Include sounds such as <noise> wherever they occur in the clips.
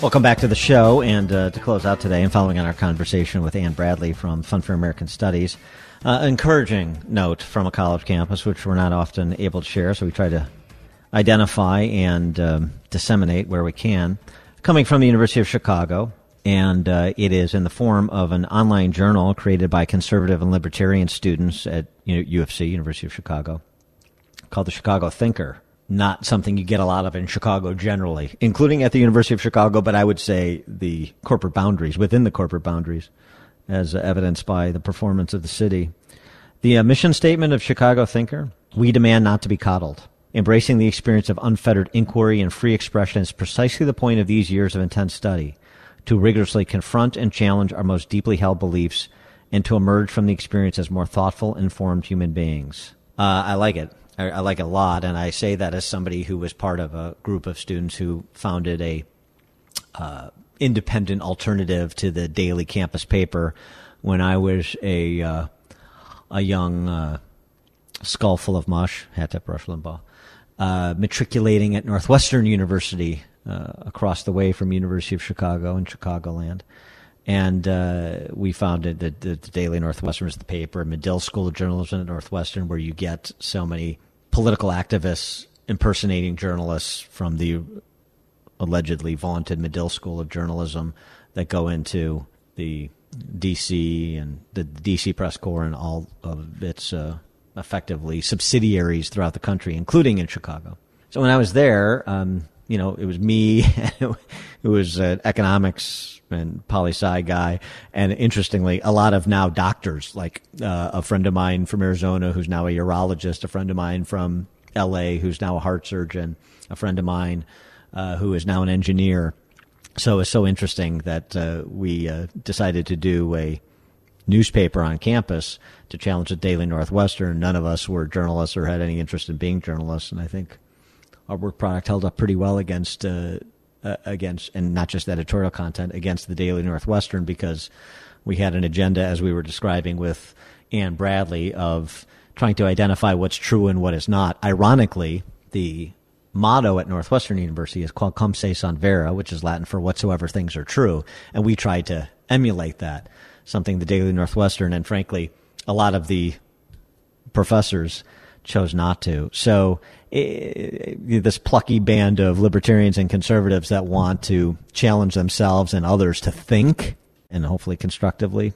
Welcome back to the show. And uh, to close out today, and following on our conversation with Anne Bradley from Fund for American Studies, uh, encouraging note from a college campus, which we're not often able to share, so we try to identify and um, disseminate where we can. Coming from the University of Chicago, and uh, it is in the form of an online journal created by conservative and libertarian students at you know, UFC, University of Chicago, called the Chicago Thinker not something you get a lot of in Chicago generally, including at the University of Chicago, but I would say the corporate boundaries, within the corporate boundaries, as evidenced by the performance of the city. The uh, mission statement of Chicago Thinker we demand not to be coddled. Embracing the experience of unfettered inquiry and free expression is precisely the point of these years of intense study to rigorously confront and challenge our most deeply held beliefs and to emerge from the experience as more thoughtful, informed human beings. Uh, I like it. I, like a lot, and I say that as somebody who was part of a group of students who founded a uh, independent alternative to the daily campus paper when I was a uh, a young uh, skull full of mush, Hatep Rush Limbaugh, uh, matriculating at Northwestern University uh, across the way from University of Chicago in Chicagoland. And uh, we founded the, the, the Daily Northwestern is the paper, Medill School of Journalism at Northwestern, where you get so many political activists impersonating journalists from the allegedly vaunted Medill School of Journalism that go into the DC and the DC Press Corps and all of its uh, effectively subsidiaries throughout the country, including in Chicago. So when I was there, um, you know, it was me, <laughs> it was an economics and poli sci guy, and interestingly, a lot of now doctors, like uh, a friend of mine from Arizona who's now a urologist, a friend of mine from L.A. who's now a heart surgeon, a friend of mine uh, who is now an engineer. So it's so interesting that uh, we uh, decided to do a newspaper on campus to challenge the Daily Northwestern. None of us were journalists or had any interest in being journalists, and I think our work product held up pretty well against uh, uh, against and not just editorial content against the Daily Northwestern because we had an agenda as we were describing with Anne Bradley of trying to identify what's true and what is not. Ironically, the motto at Northwestern University is called Cum se sunt vera, which is Latin for whatsoever things are true, and we tried to emulate that. Something the Daily Northwestern and frankly a lot of the professors chose not to. So uh, this plucky band of libertarians and conservatives that want to challenge themselves and others to think and hopefully constructively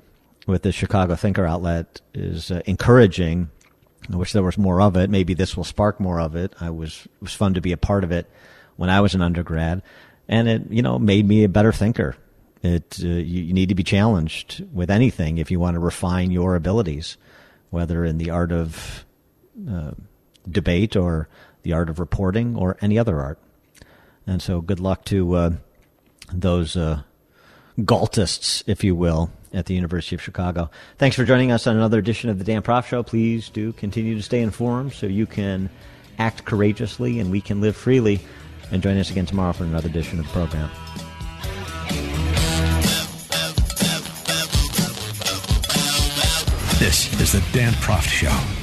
with the Chicago Thinker outlet is uh, encouraging. I wish there was more of it. Maybe this will spark more of it. I was it was fun to be a part of it when I was an undergrad, and it you know made me a better thinker. It uh, you, you need to be challenged with anything if you want to refine your abilities, whether in the art of uh, debate or the art of reporting or any other art. And so, good luck to uh, those uh, Galtists, if you will, at the University of Chicago. Thanks for joining us on another edition of the Dan Proft Show. Please do continue to stay informed so you can act courageously and we can live freely. And join us again tomorrow for another edition of the program. This is the Dan Proft Show.